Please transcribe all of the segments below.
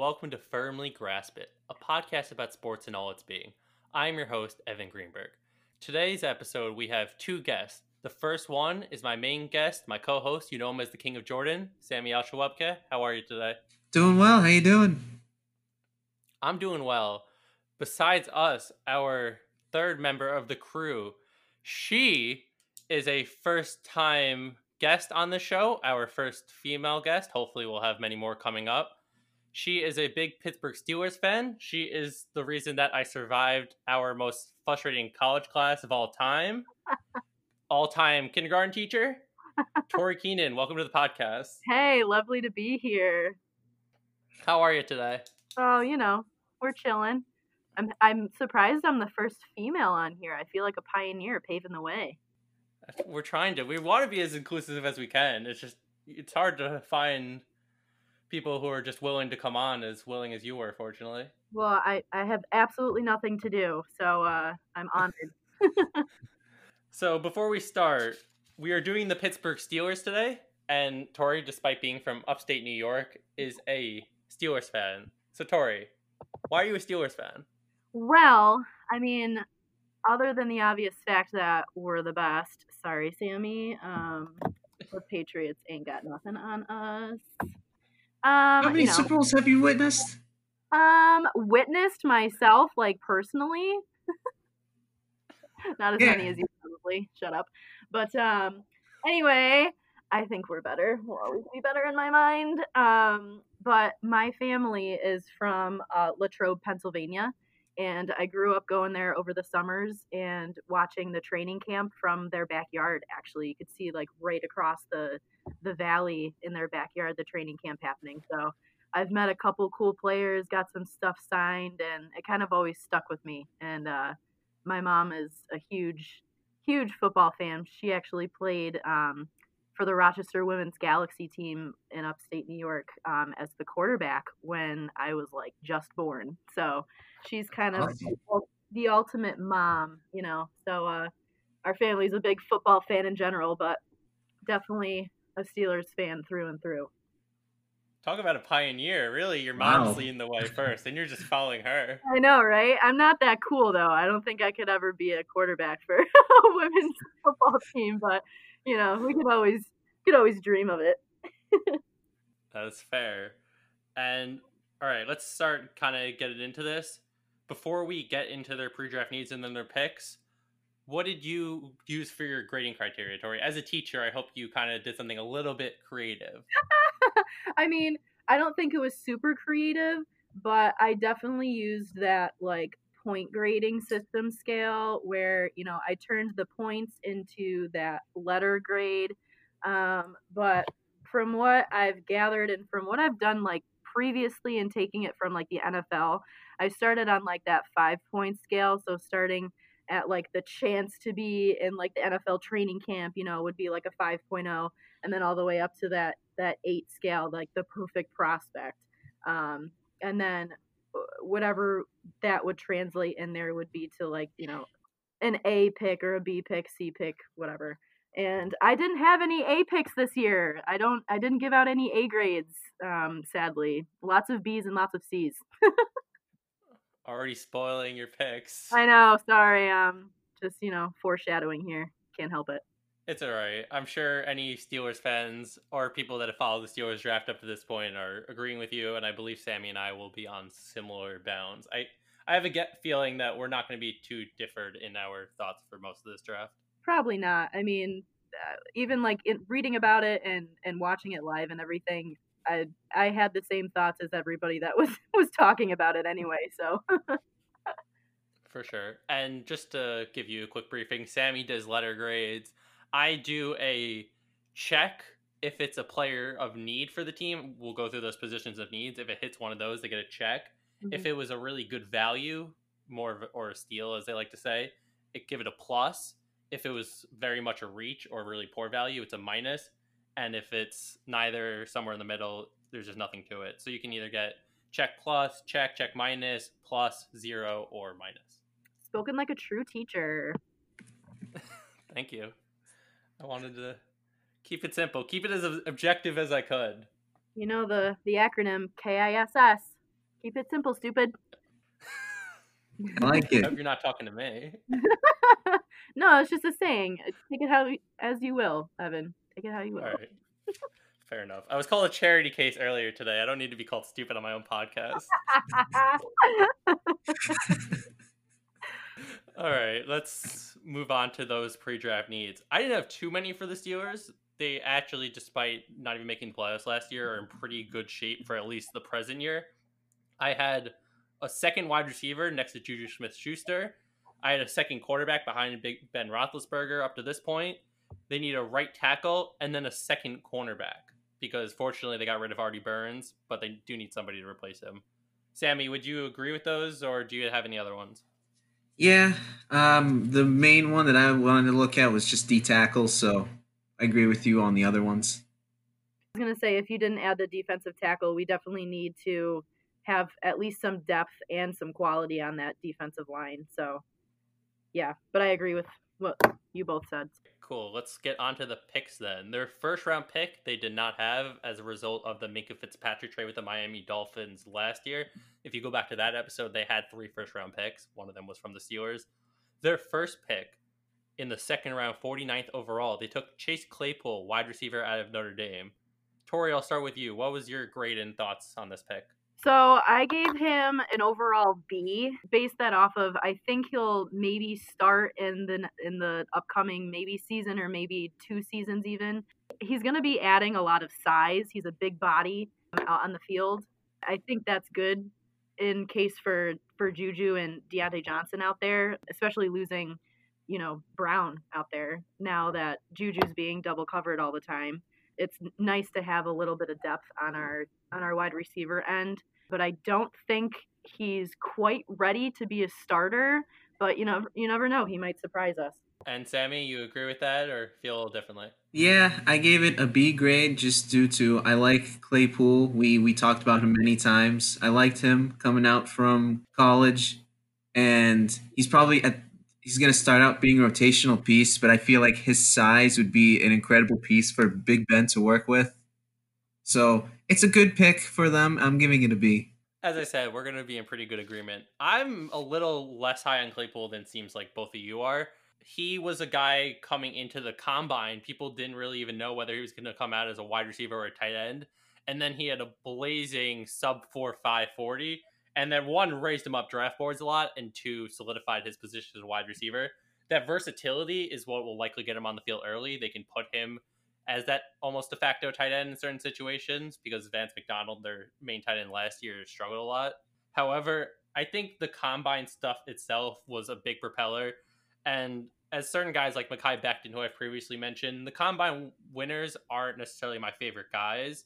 Welcome to Firmly Grasp It, a podcast about sports and all its being. I'm your host, Evan Greenberg. Today's episode, we have two guests. The first one is my main guest, my co-host. You know him as the King of Jordan, Sammy Al How are you today? Doing well. How are you doing? I'm doing well. Besides us, our third member of the crew, she is a first-time guest on the show, our first female guest. Hopefully, we'll have many more coming up. She is a big Pittsburgh Steelers fan. She is the reason that I survived our most frustrating college class of all time. all time kindergarten teacher, Tori Keenan. Welcome to the podcast. Hey, lovely to be here. How are you today? Oh, you know, we're chilling. I'm I'm surprised I'm the first female on here. I feel like a pioneer paving the way. We're trying to. We want to be as inclusive as we can. It's just it's hard to find people who are just willing to come on as willing as you were, fortunately. Well, I, I have absolutely nothing to do, so uh, I'm honored. so before we start, we are doing the Pittsburgh Steelers today, and Tori, despite being from upstate New York, is a Steelers fan. So Tori, why are you a Steelers fan? Well, I mean, other than the obvious fact that we're the best, sorry, Sammy, um, the Patriots ain't got nothing on us. Um, How many you know, Super Bowls have you witnessed? Um, witnessed myself, like personally. Not as yeah. many as you probably. Shut up. But um, anyway, I think we're better. We'll always be better in my mind. Um, but my family is from uh, Latrobe, Pennsylvania, and I grew up going there over the summers and watching the training camp from their backyard. Actually, you could see like right across the the valley in their backyard, the training camp happening. So I've met a couple cool players, got some stuff signed, and it kind of always stuck with me. And uh, my mom is a huge, huge football fan. She actually played um, for the Rochester Women's Galaxy team in upstate New York um, as the quarterback when I was like just born. So she's kind of the ultimate mom, you know. So uh, our family's a big football fan in general, but definitely a Steelers fan through and through. Talk about a pioneer. Really, your mom's wow. leading the way first, and you're just following her. I know, right? I'm not that cool, though. I don't think I could ever be a quarterback for a women's football team, but, you know, we could always could always dream of it. That's fair. And, all right, let's start kind of getting into this. Before we get into their pre draft needs and then their picks, what did you use for your grading criteria, Tori? As a teacher, I hope you kind of did something a little bit creative. I mean, I don't think it was super creative, but I definitely used that like point grading system scale where, you know, I turned the points into that letter grade. Um, but from what I've gathered and from what I've done like previously and taking it from like the NFL, I started on like that five point scale. So starting at like the chance to be in like the NFL training camp, you know, would be like a 5.0 and then all the way up to that that 8 scale, like the perfect prospect. Um, and then uh, whatever that would translate in there would be to like, you know, an A pick or a B pick, C pick, whatever. And I didn't have any A picks this year. I don't I didn't give out any A grades, um, sadly. Lots of B's and lots of C's. already spoiling your picks. I know. Sorry. Um, just you know, foreshadowing here. Can't help it. It's all right. I'm sure any Steelers fans or people that have followed the Steelers draft up to this point are agreeing with you, and I believe Sammy and I will be on similar bounds. I I have a get feeling that we're not going to be too differed in our thoughts for most of this draft. Probably not. I mean, uh, even like in, reading about it and and watching it live and everything, I I had the same thoughts as everybody that was was talking about it anyway. So. For sure. And just to give you a quick briefing, Sammy does letter grades. I do a check if it's a player of need for the team. We'll go through those positions of needs. If it hits one of those, they get a check. Mm-hmm. If it was a really good value, more of a, or a steal, as they like to say, it give it a plus. If it was very much a reach or really poor value, it's a minus and if it's neither somewhere in the middle there's just nothing to it so you can either get check plus check check minus plus zero or minus spoken like a true teacher thank you i wanted to keep it simple keep it as objective as i could You know the the acronym KISS. Keep it simple, stupid. I like it. Hope you're not talking to me. no, it's just a saying. Take it how as you will, Evan. Take it how you will. All right. Fair enough. I was called a charity case earlier today. I don't need to be called stupid on my own podcast. All right, let's move on to those pre-draft needs. I didn't have too many for the Steelers. They actually, despite not even making the playoffs last year, are in pretty good shape for at least the present year. I had a second wide receiver next to Juju Smith Schuster. I had a second quarterback behind Big Ben Roethlisberger up to this point. They need a right tackle and then a second cornerback because fortunately they got rid of Artie Burns, but they do need somebody to replace him. Sammy, would you agree with those, or do you have any other ones? Yeah, um, the main one that I wanted to look at was just D tackle, so I agree with you on the other ones. I was gonna say if you didn't add the defensive tackle, we definitely need to have at least some depth and some quality on that defensive line. So, yeah, but I agree with what you both said. Cool. Let's get on to the picks then. Their first round pick they did not have as a result of the Minkah Fitzpatrick trade with the Miami Dolphins last year. If you go back to that episode, they had three first round picks. One of them was from the Steelers. Their first pick in the second round, 49th overall, they took Chase Claypool, wide receiver out of Notre Dame. Tori, I'll start with you. What was your grade and thoughts on this pick? So I gave him an overall B. Based that off of, I think he'll maybe start in the in the upcoming maybe season or maybe two seasons even. He's going to be adding a lot of size. He's a big body um, out on the field. I think that's good in case for for Juju and Diontae Johnson out there, especially losing, you know, Brown out there now that Juju's being double covered all the time it's nice to have a little bit of depth on our on our wide receiver end, but I don't think he's quite ready to be a starter. But you know, you never know; he might surprise us. And Sammy, you agree with that, or feel a little differently? Yeah, I gave it a B grade just due to I like Claypool. We we talked about him many times. I liked him coming out from college, and he's probably at he's going to start out being a rotational piece, but I feel like his size would be an incredible piece for Big Ben to work with. So it's a good pick for them. I'm giving it a B. As I said, we're going to be in pretty good agreement. I'm a little less high on Claypool than seems like both of you are. He was a guy coming into the combine. People didn't really even know whether he was going to come out as a wide receiver or a tight end. And then he had a blazing sub 4 5 40 and then one raised him up draft boards a lot, and two solidified his position as a wide receiver. That versatility is what will likely get him on the field early. They can put him as that almost de facto tight end in certain situations because Vance McDonald, their main tight end last year, struggled a lot. However, I think the combine stuff itself was a big propeller. And as certain guys like Mekhi Becton, who I've previously mentioned, the combine winners aren't necessarily my favorite guys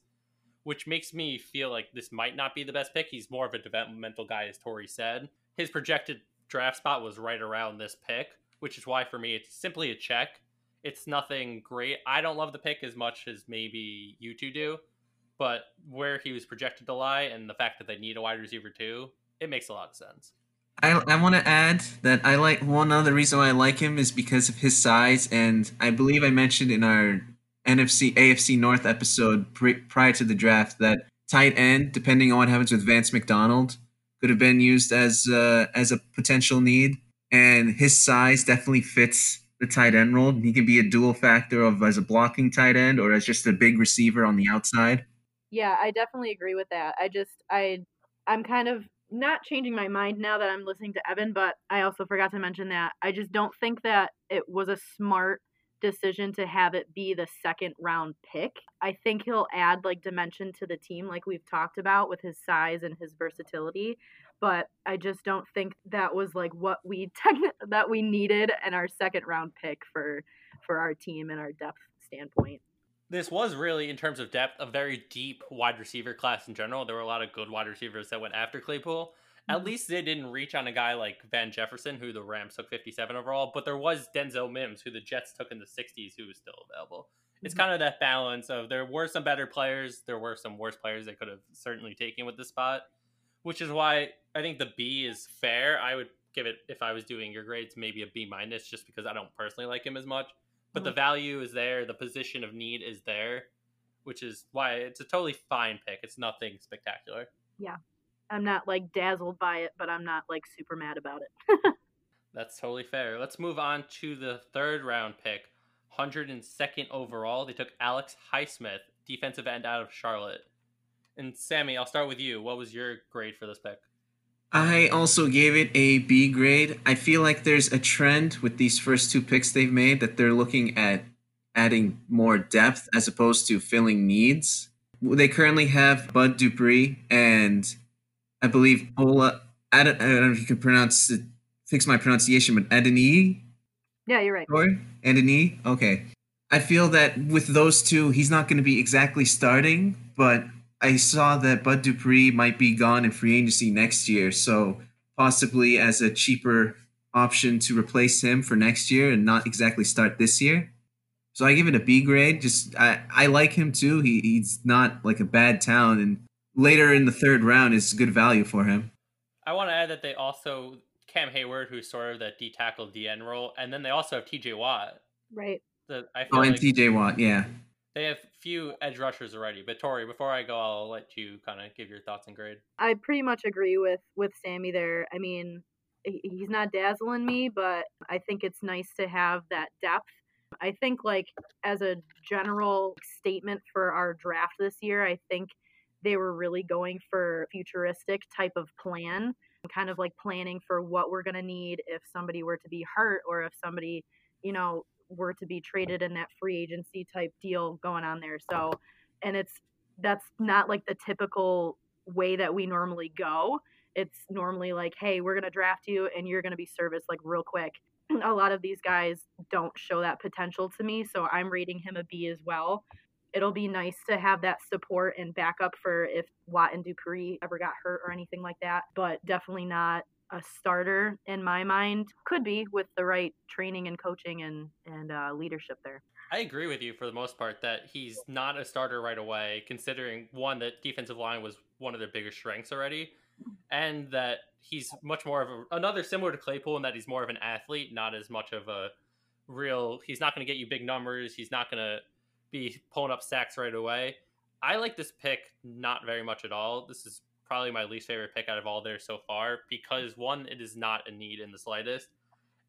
which makes me feel like this might not be the best pick. He's more of a developmental guy, as Tori said. His projected draft spot was right around this pick, which is why for me it's simply a check. It's nothing great. I don't love the pick as much as maybe you two do, but where he was projected to lie and the fact that they need a wide receiver too, it makes a lot of sense. I, I want to add that I like one other reason why I like him is because of his size, and I believe I mentioned in our NFC AFC North episode pre- prior to the draft that tight end, depending on what happens with Vance McDonald, could have been used as uh, as a potential need, and his size definitely fits the tight end role. He can be a dual factor of as a blocking tight end or as just a big receiver on the outside. Yeah, I definitely agree with that. I just I I'm kind of not changing my mind now that I'm listening to Evan, but I also forgot to mention that I just don't think that it was a smart decision to have it be the second round pick. I think he'll add like dimension to the team, like we've talked about with his size and his versatility. But I just don't think that was like what we techn- that we needed in our second round pick for for our team and our depth standpoint. This was really, in terms of depth, a very deep wide receiver class in general. There were a lot of good wide receivers that went after Claypool. At mm-hmm. least they didn't reach on a guy like Van Jefferson, who the Rams took 57 overall, but there was Denzel Mims, who the Jets took in the 60s, who was still available. Mm-hmm. It's kind of that balance of there were some better players, there were some worse players they could have certainly taken with the spot, which is why I think the B is fair. I would give it, if I was doing your grades, maybe a B minus, just because I don't personally like him as much. But mm-hmm. the value is there, the position of need is there. which is why it's a totally fine pick. It's nothing spectacular. Yeah. I'm not like dazzled by it, but I'm not like super mad about it. That's totally fair. Let's move on to the third round pick, 102nd overall. They took Alex Highsmith, defensive end out of Charlotte. And Sammy, I'll start with you. What was your grade for this pick? I also gave it a B grade. I feel like there's a trend with these first two picks they've made that they're looking at adding more depth as opposed to filling needs. They currently have Bud Dupree and I believe Ola. I don't, I don't know if you can pronounce it, fix my pronunciation, but Edeni. Yeah, you're right. Or Edeni. Okay. I feel that with those two, he's not going to be exactly starting, but I saw that Bud Dupree might be gone in free agency next year, so possibly as a cheaper option to replace him for next year and not exactly start this year. So I give it a B grade. Just I, I like him too. He he's not like a bad talent, and later in the third round is good value for him. I want to add that they also Cam Hayward, who's sort of the D tackle DN role, and then they also have TJ Watt. Right. The, I Oh, feel and like TJ Watt, yeah. they have few edge rushers already. But Tori, before I go, I'll let you kind of give your thoughts and grade. I pretty much agree with with Sammy there. I mean, he's not dazzling me, but I think it's nice to have that depth. I think like as a general statement for our draft this year, I think they were really going for futuristic type of plan, kind of like planning for what we're going to need if somebody were to be hurt or if somebody, you know, were to be traded in that free agency type deal going on there. So, and it's that's not like the typical way that we normally go. It's normally like, hey, we're going to draft you and you're going to be serviced like real quick. A lot of these guys don't show that potential to me, so I'm rating him a B as well. It'll be nice to have that support and backup for if Watt and Dupree ever got hurt or anything like that, but definitely not a starter in my mind. Could be with the right training and coaching and and uh, leadership there. I agree with you for the most part that he's not a starter right away, considering one that defensive line was one of their biggest strengths already, and that he's much more of a, another similar to Claypool in that he's more of an athlete, not as much of a real. He's not going to get you big numbers. He's not going to be pulling up sacks right away. I like this pick not very much at all. This is probably my least favorite pick out of all there so far because one, it is not a need in the slightest.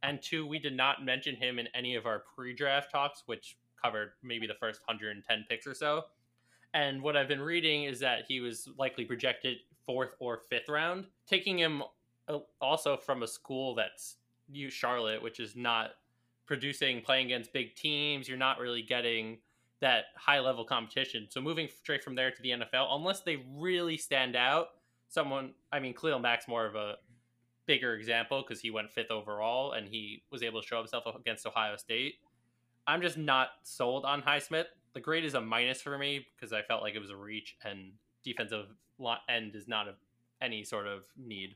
And two, we did not mention him in any of our pre draft talks, which covered maybe the first 110 picks or so. And what I've been reading is that he was likely projected fourth or fifth round, taking him uh, also from a school that's U Charlotte, which is not producing, playing against big teams. You're not really getting that high level competition. So moving straight from there to the NFL, unless they really stand out, someone, I mean, Khalil Mack's more of a bigger example because he went fifth overall and he was able to show himself against Ohio State. I'm just not sold on Highsmith. The grade is a minus for me because I felt like it was a reach and defensive end is not a, any sort of need.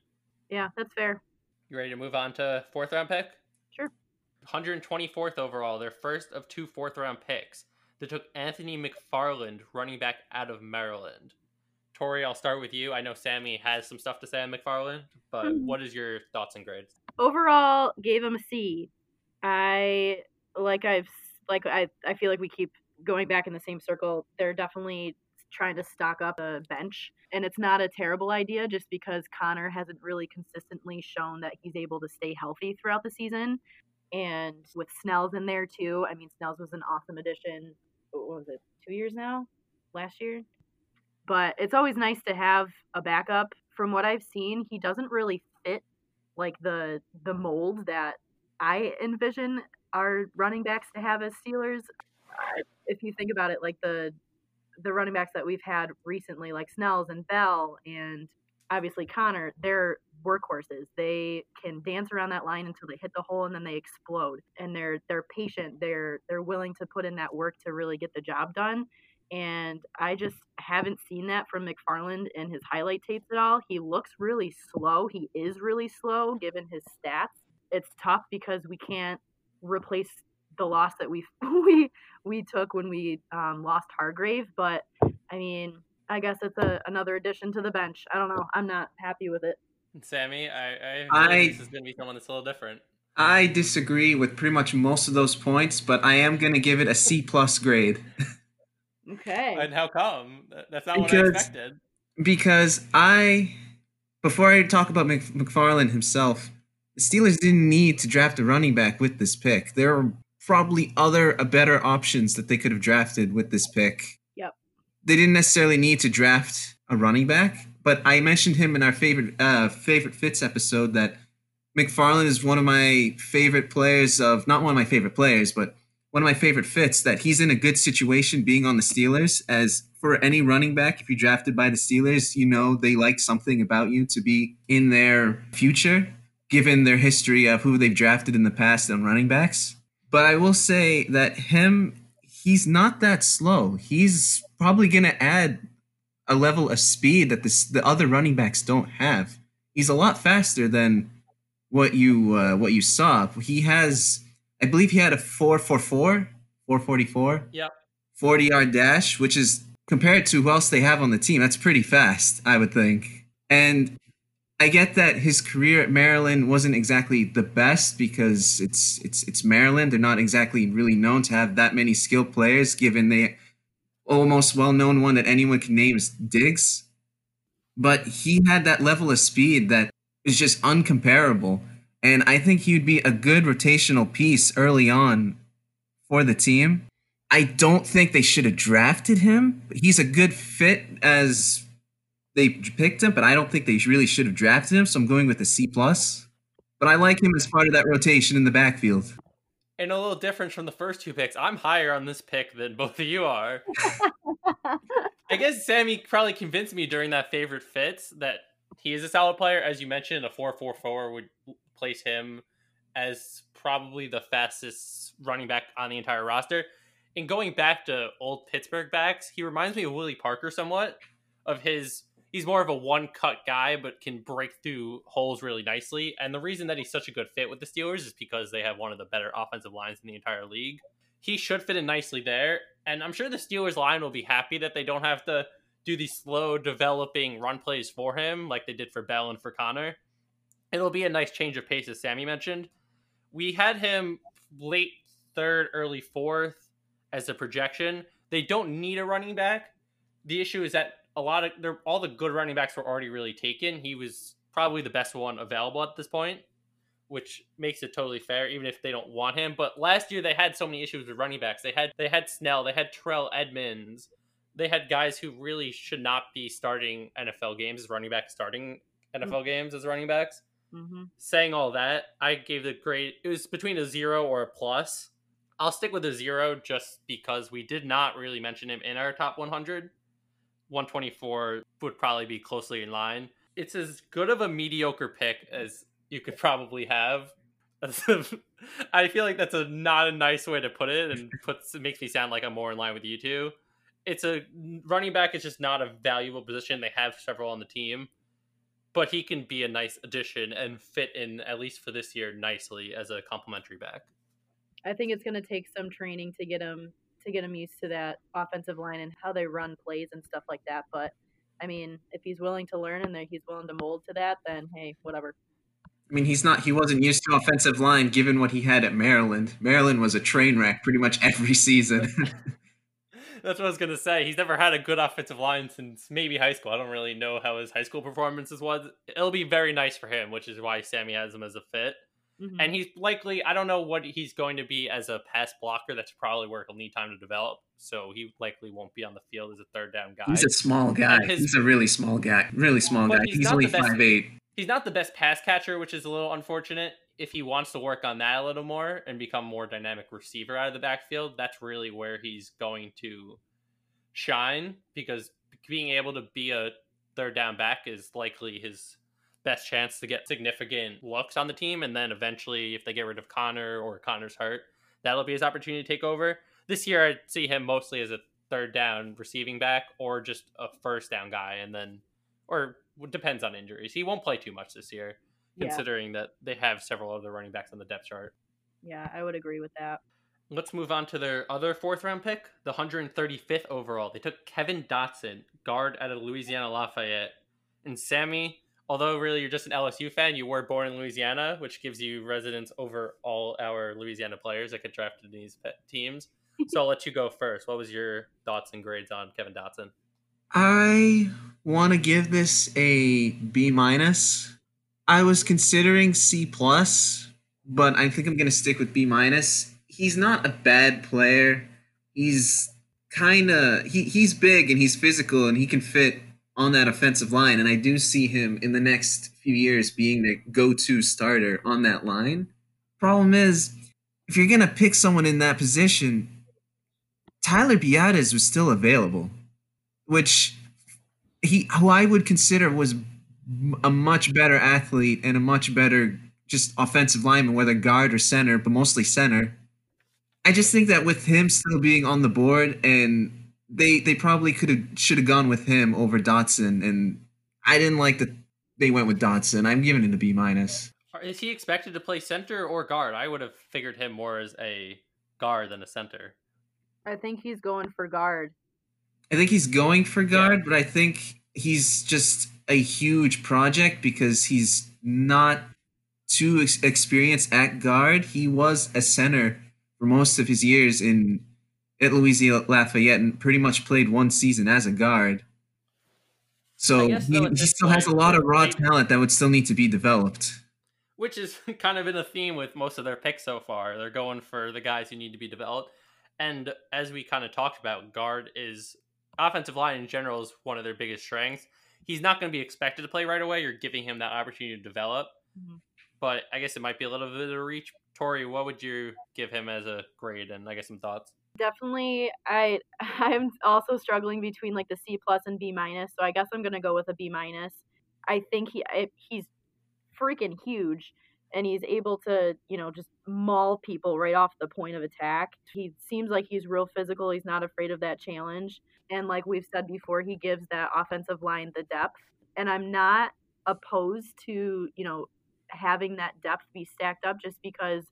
Yeah, that's fair. You ready to move on to fourth round pick? Sure. 124th overall, their first of two fourth round picks. They took Anthony McFarland, running back out of Maryland. Tori, I'll start with you. I know Sammy has some stuff to say on McFarland, but Mhm. what is your thoughts and grades? overall gave him a C. I like I've like I I feel like we keep going back in the same circle. They're definitely trying to stock up a bench and it's not a terrible idea just because Conner hasn't really consistently shown that he's able to stay healthy throughout the season. And with Snell's in there too. I mean Snell's was an awesome addition. What was it? 2 years now? Last year? But it's always nice to have a backup. From what I've seen, he doesn't really fit like the the mold that I envision our running backs to have as Steelers. If you think about it, like the the running backs that we've had recently, like Snells and Bell, and obviously Conner, they're workhorses. They can dance around that line until they hit the hole and then they explode. And they're they're patient. They're they're willing to put in that work to really get the job done. And I just haven't seen that from McFarland in his highlight tapes at all. He looks really slow. He is really slow given his stats. It's tough because we can't replace the loss that we we we took when we um, lost Hargrave. But I mean, I guess it's a, another addition to the bench. I don't know. I'm not happy with it. Sammy, I, I, I- like this is going to be someone that's a little different. I disagree with pretty much most of those points, but I am going to give it a C plus grade. Okay. And how come? That's not what I Because- expected. because I, before I talk about Mc, McFarland himself, the Steelers didn't need to draft a running back with this pick. There are probably other uh, better options that they could have drafted with this pick. They didn't necessarily need to draft a running back, but I mentioned him in our favorite uh, favorite fits episode that McFarland is one of my favorite players of not one of my favorite players, but one of my favorite fits that he's in a good situation being on the Steelers. As for any running back, if you're drafted by the Steelers, you know they like something about you to be in their future, given their history of who they've drafted in the past on running backs. But I will say that him, he's not that slow. He's probably going to add a level of speed that the, the other running backs don't have. He's a lot faster than what you uh, what you saw. He has, I believe, he had a four four four, four forty four. Yep. 40 yard dash, which is compared to who else they have on the team, that's pretty fast, I would think. And I get that his career at Maryland wasn't exactly the best because it's it's it's Maryland. They're not exactly really known to have that many skilled players, given the almost well known one that anyone can name is Diggs. But he had that level of speed that is just uncomparable. And I think he would be a good rotational piece early on for the team. I don't think they should have drafted him. He's a good fit as they picked him, but I don't think they really should have drafted him. So I'm going with a C plus. But I like him as part of that rotation in the backfield. And a little different from the first two picks. I'm higher on this pick than both of you are. I guess Sammy probably convinced me during that favorite fits that he is a solid player. As you mentioned, a 4 4 4 would place him as probably the fastest running back on the entire roster. And going back to old Pittsburgh backs, he reminds me of Willie Parker somewhat. Of his, he's more of a one cut guy, but can break through holes really nicely. And the reason that he's such a good fit with the Steelers is because they have one of the better offensive lines in the entire league. He should fit in nicely there, and I'm sure the Steelers line will be happy that they don't have to do these slow developing run plays for him like they did for Bell and for Conner. It'll be a nice change of pace, as Sammy mentioned. We had him late third, early fourth as a projection. They don't need a running back. The issue is that a lot of they're, all the good running backs were already really taken. He was probably the best one available at this point, which makes it totally fair, even if they don't want him. But last year they had so many issues with running backs. They had they had Snell, they had Terrell Edmunds, they had guys who really should not be starting NFL games as running backs, starting NFL games as running backs. hmm Saying all that, I gave the grade. It was between a zero or a plus. I'll stick with a zero just because we did not really mention him in our top 100. 124 would probably be closely in line. It's as good of a mediocre pick as you could probably have. I feel like that's a not a nice way to put it, and puts it makes me sound like I'm more in line with you two. It's a running back is just not a valuable position. They have several on the team, but he can be a nice addition and fit in at least for this year nicely as a complementary back. I think it's going to take some training to get him to get him used to that offensive line and how they run plays and stuff like that. But I mean, if he's willing to learn and that he's willing to mold to that, then hey, whatever. I mean, he's not. He wasn't used to offensive line, given what he had at Maryland. Maryland was a train wreck pretty much every season. That's what I was gonna say. He's never had a good offensive line since maybe high school. I don't really know how his high school performances was. It'll be very nice for him, which is why Sammy has him as a fit. Mhm. And he's likely, I don't know what he's going to be as a pass blocker. That's probably where he'll need time to develop. So he likely won't be on the field as a third down guy. he's a small guy. His- he's a really small guy. Really small guy. he's He's, only the best- five eight. he's not the best pass catcher, which is a little unfortunate. If he wants to work on that a little more and become more dynamic receiver out of the backfield, that's really where he's going to shine because being able to be a third down back is likely his best chance to get significant looks on the team and then eventually if they get rid of Conner or Conner's hurt, that'll be his opportunity to take over. This year I'd see him mostly as a third down receiving back or just a first down guy and then or depends on injuries. He won't play too much this year, Yeah, considering that they have several other running backs on the depth chart. yeah, I would agree with that. Let's move on to their other fourth round pick, the 135th overall. They took Kevin Dotson, guard out of Louisiana Lafayette. And Sammy, although really you're just an LSU fan, you were born in Louisiana, which gives you residence over all our Louisiana players that get drafted in these teams. so I'll let you go first. What was your thoughts and grades on Kevin Dotson? I want to give this a B minus. I was considering C plus, but I think I'm gonna stick with B minus. He's not a bad player. He's kind of he, he's big and he's physical and he can fit on that offensive line. And I do see him in the next few years being the go-to starter on that line. Problem is, if you're gonna pick someone in that position, Tyler Biadasz was still available, which he who I would consider was a much better athlete and a much better just offensive lineman, whether guard or center, but mostly center. I just think that with him still being on the board, and they they probably could have should have gone with him over Dotson, and I didn't like that they went with Dotson. I'm giving it a B minus. Is he expected to play center or guard? I would have figured him more as a guard than a center. I think he's going for guard. I think he's going for guard, yeah. but I think he's just a huge project because he's not too ex- experienced at guard. He was a center for most of his years in at Louisiana Lafayette and pretty much played one season as a guard. So he, he still has a lot of raw talent that would still need to be developed. Which is kind of in a theme with most of their picks so far. They're going for the guys who need to be developed. And as we kind of talked about, guard is offensive line in general is one of their biggest strengths. He's not going to be expected to play right away. You're giving him that opportunity to develop. Mm-hmm. But I guess it might be a little bit of a reach. Tori, what would you give him as a grade and I guess some thoughts? Definitely I I'm also struggling between like the C plus and B minus, so I guess I'm to go with a B minus. I think he he's freaking huge and he's able to, you know, just maul people right off the point of attack. He seems like he's real physical. He's not afraid of that challenge. And like we've said before, he gives that offensive line the depth. And I'm not opposed to, you know, having that depth be stacked up just because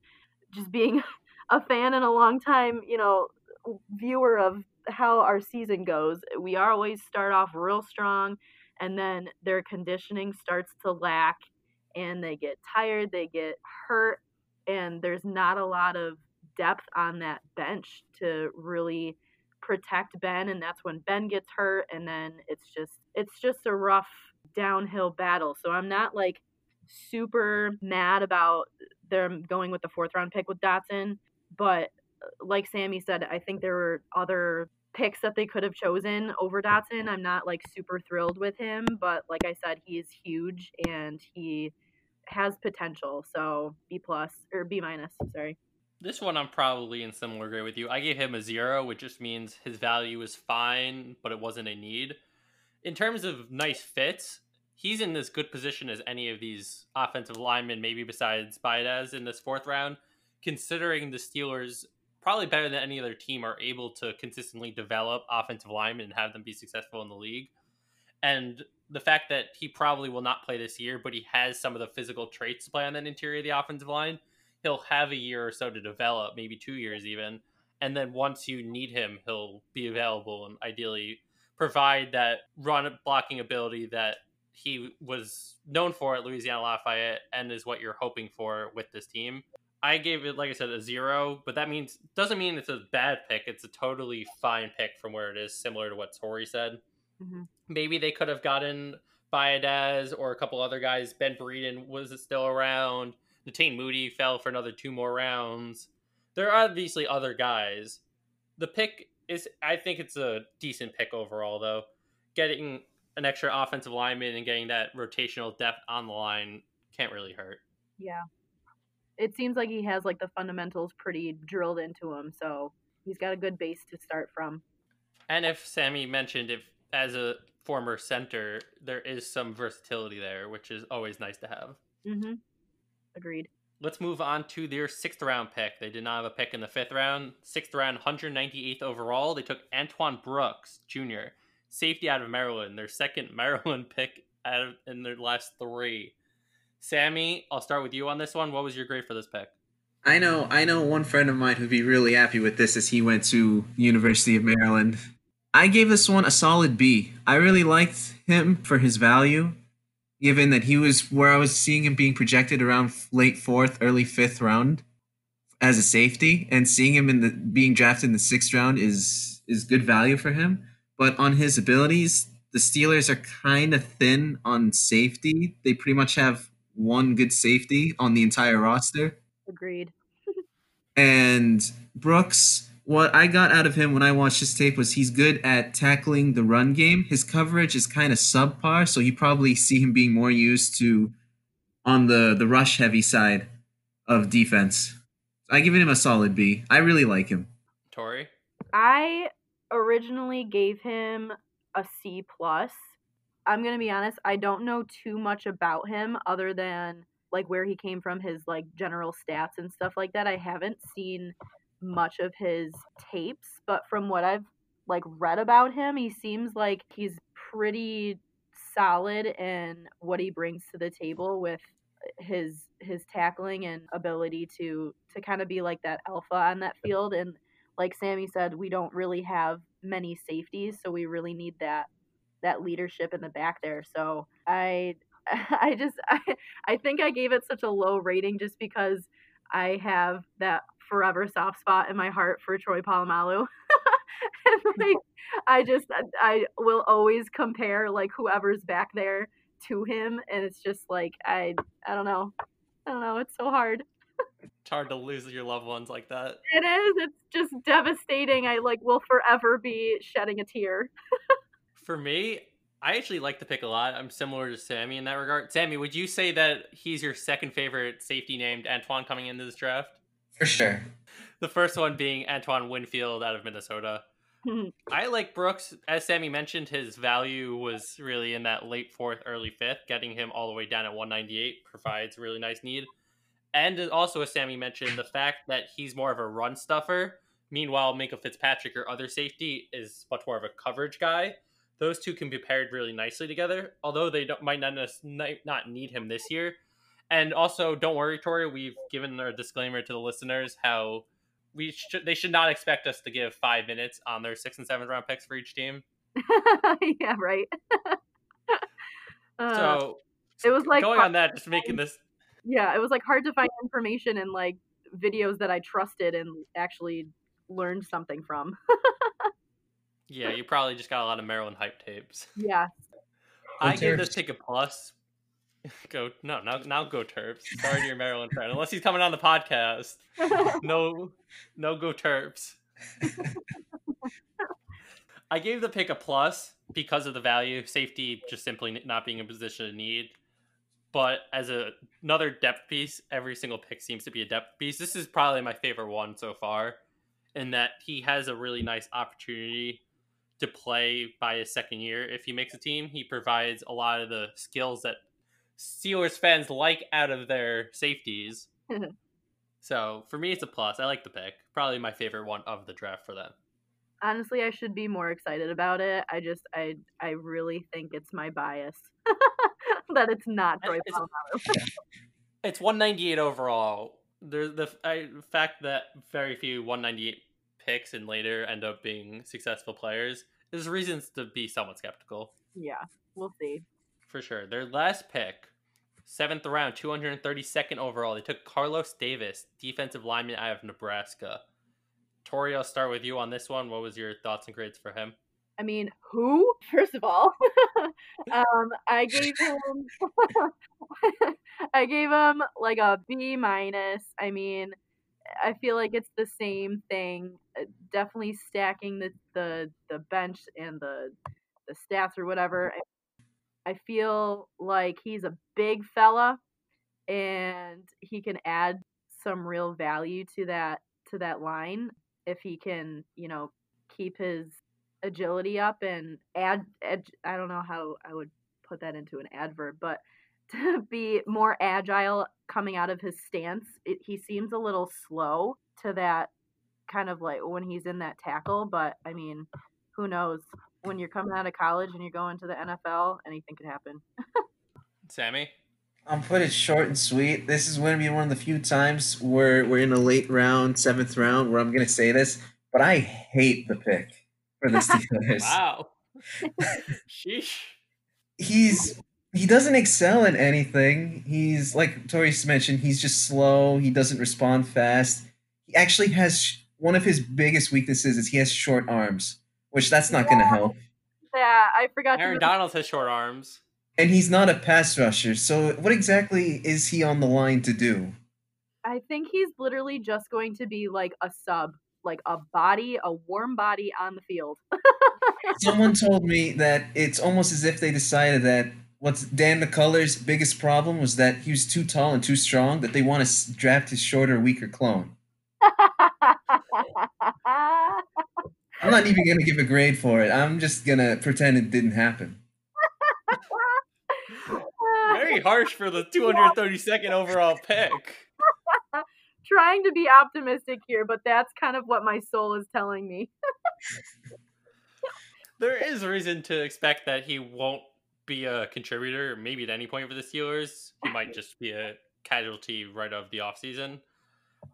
just being a fan and a long time, you know, viewer of how our season goes, we always start off real strong and then their conditioning starts to lack and they get tired, they get hurt, and there's not a lot of depth on that bench to really protect Ben and that's when Ben gets hurt and then it's just it's just a rough downhill battle. So I'm not like super mad about them going with the fourth round pick with Dotson, but uh, like Sammy said, I think there were other picks that they could have chosen over Dotson. I'm not like super thrilled with him, but like I said, he is huge and he has potential. So B plus or B minus, sorry. This one I'm probably in similar grade with you. I gave him a zero, which just means his value is fine, but it wasn't a need. In terms of nice fits, he's in as good position as any of these offensive linemen, maybe besides Biadasz in this fourth round, considering the Steelers probably better than any other team are able to consistently develop offensive linemen and have them be successful in the league. And the fact that he probably will not play this year, but he has some of the physical traits to play on that interior of the offensive line, he'll have a year or so to develop, maybe two years even. And then once you need him, he'll be available and ideally provide that run blocking ability that he was known for at Louisiana Lafayette and is what you're hoping for with this team. I gave it, like I said, a zero, but that means doesn't mean it's a bad pick. It's a totally fine pick from where it is, similar to what Tori said. Mm-hmm. Maybe they could have gotten Biadasz or a couple other guys. Ben Bredeson was still around. Netane Muti fell for another two more rounds. There are obviously other guys. The pick is, I think it's a decent pick overall, though. Getting an extra offensive lineman and getting that rotational depth on the line can't really hurt. Yeah. It seems like he has like the fundamentals pretty drilled into him, so he's got a good base to start from. And if Sammy mentioned if as a former center, there is some versatility there, which is always nice to have. Mm-hmm. Agreed. Let's move on to their sixth round pick. They did not have a pick in the fifth round. Sixth round, 198th overall. They took Antoine Brooks Jr., safety out of Maryland, their second Maryland pick out of, in their last three. Sammy, I'll start with you on this one. What was your grade for this pick? I know, I know one friend of mine who'd be really happy with this as he went to University of Maryland. I gave this one a solid B. I really liked him for his value, given that he was where I was seeing him being projected around late fourth, early fifth round. as a safety, and seeing him in the being drafted in the sixth round is is good value for him. But on his abilities, the Steelers are kind of thin on safety. They pretty much have one good safety on the entire roster. Agreed. And Brooks, what I got out of him when I watched his tape was he's good at tackling the run game. His coverage is kind of subpar, so you probably see him being more used to on the the rush heavy side of defense. I give him a solid B. I really like him. Tori? I originally gave him a C plus. I'm gonna be honest, I don't know too much about him other than like where he came from, his like general stats and stuff like that. I haven't seen much of his tapes, but from what I've like read about him, he seems like he's pretty solid in what he brings to the table with eh, his his tackling and ability to to kind of be like that alpha on that field and like Sammy said, we don't really have many safeties, so we really need that that leadership in the back there. So I I just I, I think I gave it such a low rating just because I have that forever soft spot in my heart for Troy Polamalu. and like I just uh, I will always compare like whoever's back there to him and it's just like I I don't know. I don't know, it's so hard. It's hard to lose your loved ones like that. It is. It's just devastating. I like will forever be shedding a tear. For me, I actually like the pick a lot. I'm similar to Sammy in that regard. Sammy, would you say that he's your second favorite safety named Antoine coming into this draft? For sure. The first one being Antoine Winfield out of Minnesota. I like Brooks. As Sammy mentioned, his value was really in that late fourth, early fifth. Getting him all the way down at 198 provides a really nice need. And also, as Sammy mentioned, the fact that he's more of a run stuffer. Meanwhile, Minkah Fitzpatrick or other safety is much more of a coverage guy. Those two can be paired really nicely together, although they might not, not need him this year. And also, don't worry, Tori. We've given our disclaimer to the listeners how we should they should not expect us to give five minutes on their six and seventh round picks for each team. yeah, right. uh, so it was like going on that, just making this yeah, it was like hard to find information in like videos that I trusted and actually learned something from. yeah, you probably just got a lot of Maryland hype tapes. Yeah. I give this pick a plus. Go no now now go Terps. Sorry to your Maryland friend. Unless he's coming on the podcast. No no go Terps. I gave the pick a plus because of the value, safety just simply not being in position of need but as a, another depth piece, every single pick seems to be a depth piece. This is probably my favorite one so far, in that he has a really nice opportunity to play by his second year. If he makes a team, he provides a lot of the skills that Steelers fans like out of their safeties. so for me, it's a plus. I like the pick. Probably my favorite one of the draft for them. Honestly, I should be more excited about it. I just, I, I really think it's my bias. that it's not Troy it's, it's 198 overall. There's the I, fact that very few 198 picks and later end up being successful players. There's reasons to be somewhat skeptical. Yeah, we'll see. For sure. Their last pick, seventh round, 232nd overall. They took Carlos Davis, defensive lineman out of Nebraska. Tori, I'll start with you on this one. What was your thoughts and grades for him? I mean, who? First of all, um, I gave him, I gave him like a B minus. I mean, I feel like it's the same thing. Uh, definitely stacking the the the bench and the the stats or whatever. I feel like he's a big fella, and he can add some real value to that to that line if he can, you know, keep his agility up and add, I don't know how I would put that into an adverb, but to be more agile coming out of his stance. It, he seems a little slow to that kind of like when he's in that tackle, but I mean, who knows? When you're coming out of college and you're going to the NFL, anything can happen. Sammy? I'll put it short and sweet. This is going to be one of the few times where we're in a late round, seventh round, where I'm going to say this, but I hate the pick for the Steelers. wow. Sheesh. He's he doesn't excel in anything. He's like Tori mentioned, he's just slow. He doesn't respond fast. he actually has one of his biggest weaknesses is he has short arms, which that's not going to help. Yeah, I forgot. Aaron to Donald has short arms. And he's not a pass rusher, so what exactly is he on the line to do? I think he's literally just going to be like a sub, like a body, a warm body on the field. Someone told me that it's almost as if they decided that what's Dan McCullers' biggest problem was that he was too tall and too strong that they want to draft his shorter, weaker clone. I'm not even gonna give a grade for it. I'm just gonna pretend it didn't happen. Very harsh for the 232nd overall pick. Trying to be optimistic here, but that's kind of what my soul is telling me. there is reason to expect that he won't be a contributor, maybe at any point for the Steelers. He might just be a casualty right of the offseason.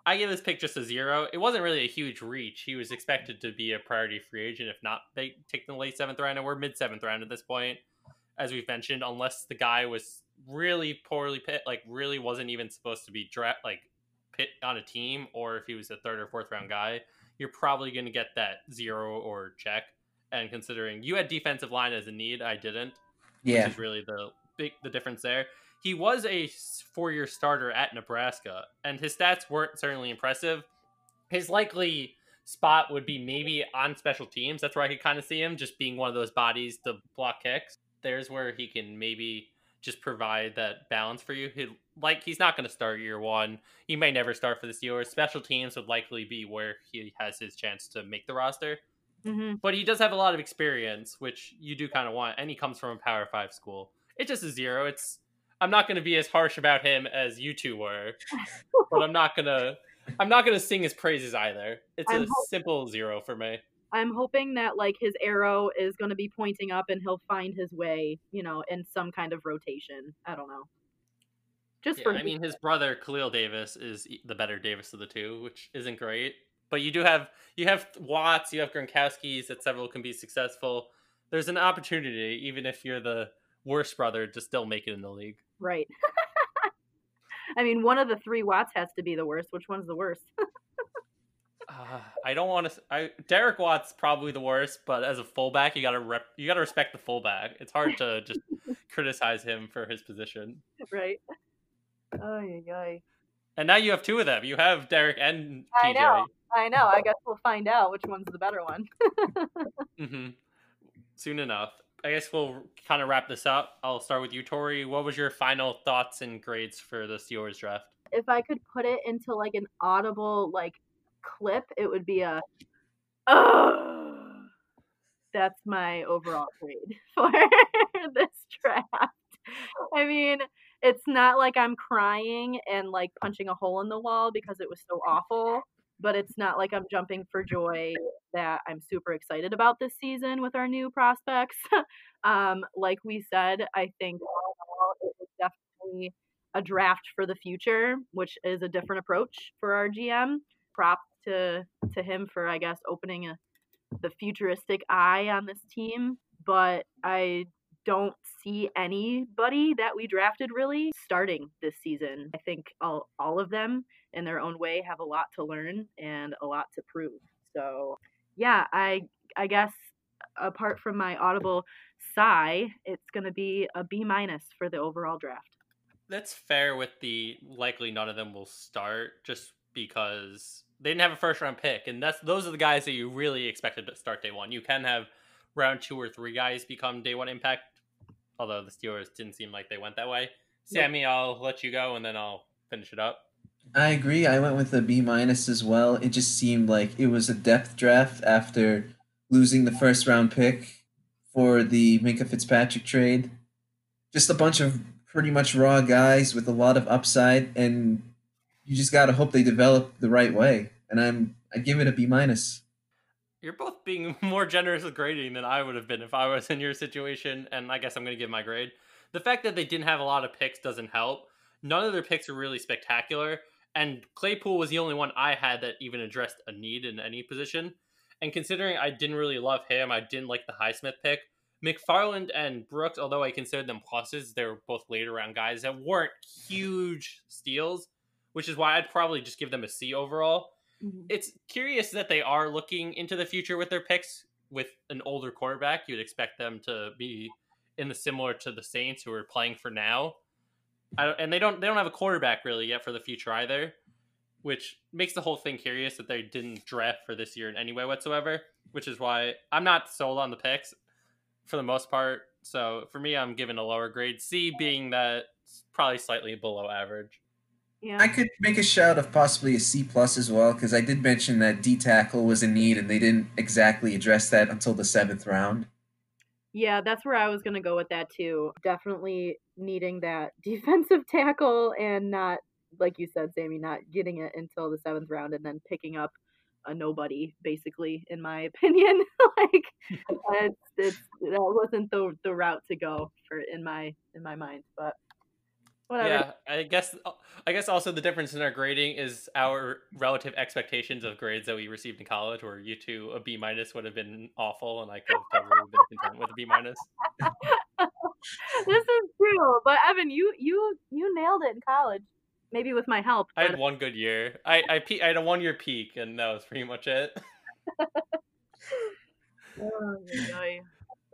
I give this pick just a zero. It wasn't really a huge reach. He was expected to be a priority free agent. If not, they take the late seventh round, and we're mid seventh round at this point, as we've mentioned. Unless the guy was really poorly pit, like really wasn't even supposed to be draft, like pit on a team, or if he was a third or fourth round guy, you're probably going to get that zero or check. And considering you had defensive line as a need, I didn't. Yeah, which is really the big the difference there he was a four year starter at Nebraska, and his stats weren't certainly impressive. His likely spot would be maybe on special teams. That's where I could kind of see him just being one of those bodies to block kicks. There's where he can maybe just provide that balance for you. He, like he's not going to start year one. He may never start for the Steelers. Special teams would likely be where he has his chance to make the roster. Mm-hmm. But he does have a lot of experience, which you do kind of want, and he comes from a Power Five school. It's just a zero. It's I'm not going to be as harsh about him as you two were, but I'm not gonna I'm not gonna sing his praises either. It's I'm a simple zero for me. I'm hoping that like his arrow is going to be pointing up and he'll find his way, you know, in some kind of rotation. I don't know. Just yeah, for I mean, his brother Khalil Davis is the better Davis of the two, which isn't great. But you do have you have Watts, you have Gronkowski's that several can be successful. There's an opportunity, even if you're the worst brother, to still make it in the league. Right. I mean, one of the three Watts has to be the worst. Which one's the worst? uh, I don't want to. I Derek Watt's probably the worst, but as a fullback, you gotta rep. You gotta respect the fullback. It's hard to just criticize him for his position. Right. Ay, ay. And now you have two of them. You have Derek and TJ. I know. I know. I guess we'll find out which one's the better one. mm-hmm. Soon enough. I guess we'll kind of wrap this up. I'll start with you, Tori. What was your final thoughts and grades for the Steelers draft? If I could put it into like an audible like clip, it would be a oh that's my overall grade for this draft. I mean, it's not like I'm crying and like punching a hole in the wall because it was so awful but it's not like I'm jumping for joy that I'm super excited about this season with our new prospects. um, like we said, I think it was definitely a draft for the future, which is a different approach for our GM. Props to to him for I guess opening a, the futuristic eye on this team, but I don't see anybody that we drafted really starting this season. I think all, all of them in their own way have a lot to learn and a lot to prove. So, yeah, I I guess apart from my audible sigh, it's going to be a B minus for the overall draft. That's fair with the likely none of them will start just because they didn't have a first round pick and that's those are the guys that you really expected to start day 1. You can have round 2 or 3 guys become day 1 impact although the Steelers didn't seem like they went that way. Sammy, I'll let you go and then I'll finish it up. I agree. I went with a B minus as well. It just seemed like it was a depth draft after losing the first round pick for the Minkah Fitzpatrick trade. Just a bunch of pretty much raw guys with a lot of upside, and you just gotta hope they develop the right way. And I'm I give it a B minus. You're both being more generous with grading than I would have been if I was in your situation, and I guess I'm gonna give my grade. The fact that they didn't have a lot of picks doesn't help. None of their picks are really spectacular and Claypool was the only one I had that even addressed a need in any position. And considering I didn't really love him, I didn't like the Highsmith pick. McFarland and Brooks, although I considered them pluses, they were both later round guys that weren't huge steals, which is why I'd probably just give them a C overall. Mhm. it's curious that they are looking into the future with their picks with an older quarterback. You'd expect them to be in the similar to the Saints who are playing for now. I don't, and they don't they don't have a quarterback really yet for the future either, which makes the whole thing curious that they didn't draft for this year in any way whatsoever. Which is why I'm not sold on the picks for the most part. So for me, I'm giving a lower grade C, being that it's probably slightly below average. Yeah. I could make a shout of possibly a C plus as well because I did mention that D tackle was in need and they didn't exactly address that until the seventh round. Yeah, that's where I was going to go with that too. Definitely needing that defensive tackle and not, like you said, Sammy, not getting it until the seventh round and then picking up a nobody, basically, in my opinion. like, it's, it's, that wasn't the the route to go for in my in my mind. But whatever. Yeah, I guess uh, I guess also the difference in our grading is our relative expectations of grades that we received in college. Where you two a B minus would have been awful, and I could have totally been content with a B minus. this is true. But Evan, you you you nailed it in college. Maybe with my help. I had one good year. I I, pe- I had a one year peak, and that was pretty much it. Oh.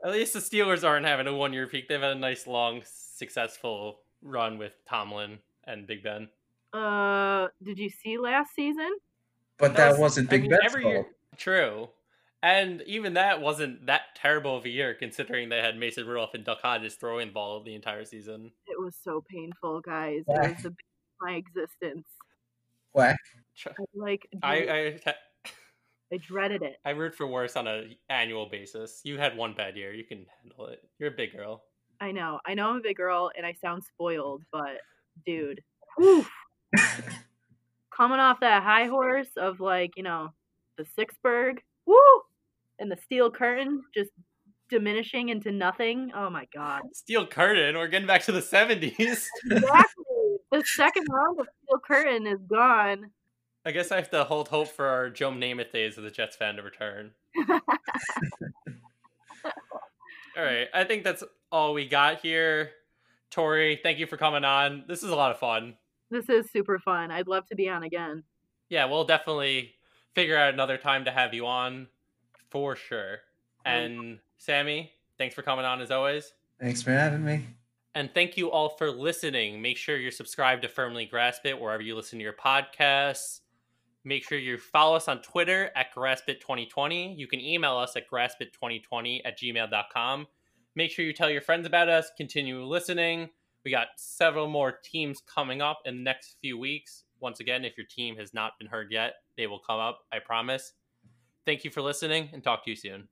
At least the Steelers aren't having a one year peak. They've had a nice, long, successful run with Tomlin and Big Ben. Uh, did you see last season? But That that, was- was, not I Big mean, Ben's fault. year- True. And even that wasn't that terrible of a year, considering they had Mason Rudolph and Duck Hodges throwing the ball the entire season. It was so painful, guys. It was the bane of my existence. Quack. Tr- I, like I, dreaded- I I dreaded it. I root for worse on a annual basis. You had one bad year. You can handle it. You're a big girl. I know. I know I'm a big girl and I sound spoiled, but dude, coming off that high horse of like you know the Sixburgh, woo, and the steel curtain just diminishing into nothing. Oh my god. Steel Curtain. We're getting back to the 70s. Exactly. the second round of steel curtain is gone. I guess I have to hold hope for our Joe Namath days of the Jets fan to return. All right. I think that's all we got here. Tori, thank you for coming on. This is a lot of fun. This is super fun. I'd love to be on again. Yeah, we'll definitely figure out another time to have you on for sure. And Sammy, thanks for coming on as always. Thanks for having me. And thank you all for listening. Make sure you're subscribed to Firmly Grasp It wherever you listen to your podcasts. Make sure you follow us on Twitter at GraspIt2020. You can email us at graspit2020 at gmail.com. Make sure you tell your friends about us. Continue listening. We got several more teams coming up in the next few weeks. Once again, if your team has not been heard yet, they will come up, I promise. Thank you for listening and talk to you soon.